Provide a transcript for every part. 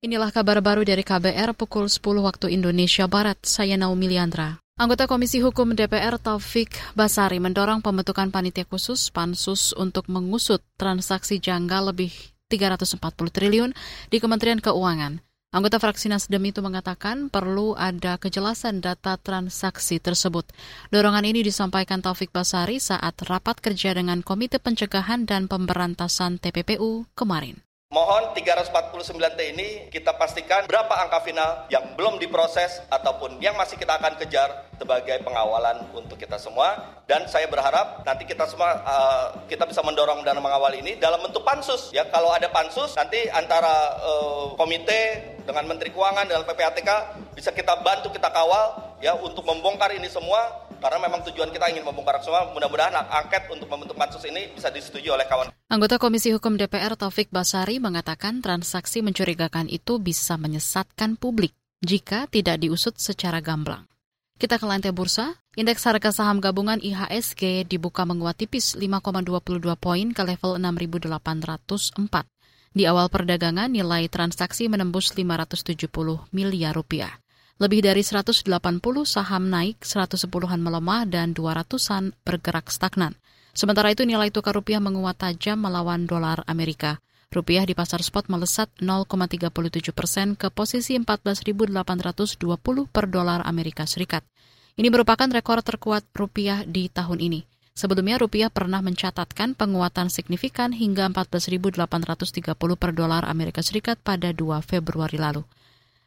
Inilah kabar baru dari KBR pukul 10 waktu Indonesia Barat. Saya Naomi Liandra. Anggota Komisi Hukum DPR Taufik Basari mendorong pembentukan panitia khusus Pansus untuk mengusut transaksi janggal lebih 340 triliun di Kementerian Keuangan. Anggota fraksi Nasdem itu mengatakan perlu ada kejelasan data transaksi tersebut. Dorongan ini disampaikan Taufik Basari saat rapat kerja dengan Komite Pencegahan dan Pemberantasan TPPU kemarin. Mohon 349T ini kita pastikan berapa angka final yang belum diproses ataupun yang masih kita akan kejar sebagai pengawalan untuk kita semua. Dan saya berharap nanti kita semua uh, kita bisa mendorong dan mengawal ini dalam bentuk pansus. Ya kalau ada pansus nanti antara uh, komite dengan Menteri Keuangan dengan PPATK bisa kita bantu kita kawal ya untuk membongkar ini semua karena memang tujuan kita ingin membongkar semua. Mudah-mudahan angket untuk membentuk pansus ini bisa disetujui oleh kawan. Anggota Komisi Hukum DPR Taufik Basari mengatakan transaksi mencurigakan itu bisa menyesatkan publik jika tidak diusut secara gamblang. Kita ke lantai bursa, indeks harga saham gabungan IHSG dibuka menguat tipis 5,22 poin ke level 6.804. Di awal perdagangan, nilai transaksi menembus 570 miliar rupiah. Lebih dari 180 saham naik, 110-an melemah, dan 200-an bergerak stagnan. Sementara itu nilai tukar rupiah menguat tajam melawan dolar Amerika. Rupiah di pasar spot melesat 0,37 persen ke posisi 14.820 per dolar Amerika Serikat. Ini merupakan rekor terkuat rupiah di tahun ini. Sebelumnya rupiah pernah mencatatkan penguatan signifikan hingga 14.830 per dolar Amerika Serikat pada 2 Februari lalu.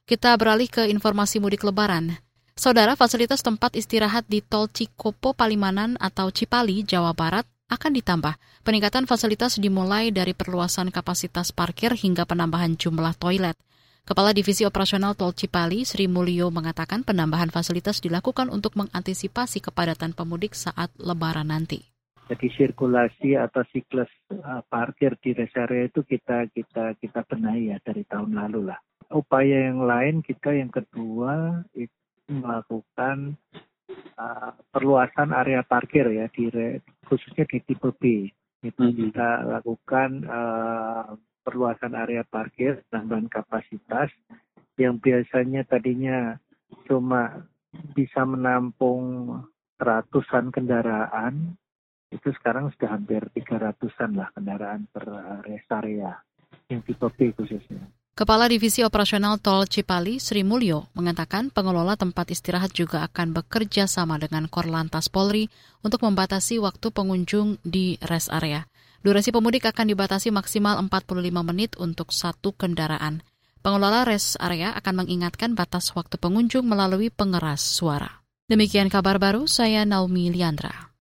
Kita beralih ke informasi mudik lebaran. Saudara, fasilitas tempat istirahat di Tol Cikopo Palimanan atau Cipali, Jawa Barat akan ditambah. Peningkatan fasilitas dimulai dari perluasan kapasitas parkir hingga penambahan jumlah toilet. Kepala Divisi Operasional Tol Cipali, Sri Mulyo, mengatakan penambahan fasilitas dilakukan untuk mengantisipasi kepadatan pemudik saat lebaran nanti. Jadi sirkulasi atau siklus uh, parkir di rest area itu kita kita kita benahi ya dari tahun lalu lah upaya yang lain kita yang kedua itu melakukan uh, perluasan area parkir ya di khususnya di tipe B itu hmm. kita lakukan uh, perluasan area parkir tambahan kapasitas yang biasanya tadinya cuma bisa menampung ratusan kendaraan itu sekarang sudah hampir tiga ratusan lah kendaraan per rest area yang tipe B khususnya. Kepala Divisi Operasional Tol Cipali, Sri Mulyo, mengatakan pengelola tempat istirahat juga akan bekerja sama dengan Korlantas Polri untuk membatasi waktu pengunjung di rest area. Durasi pemudik akan dibatasi maksimal 45 menit untuk satu kendaraan. Pengelola rest area akan mengingatkan batas waktu pengunjung melalui pengeras suara. Demikian kabar baru, saya Naomi Liandra.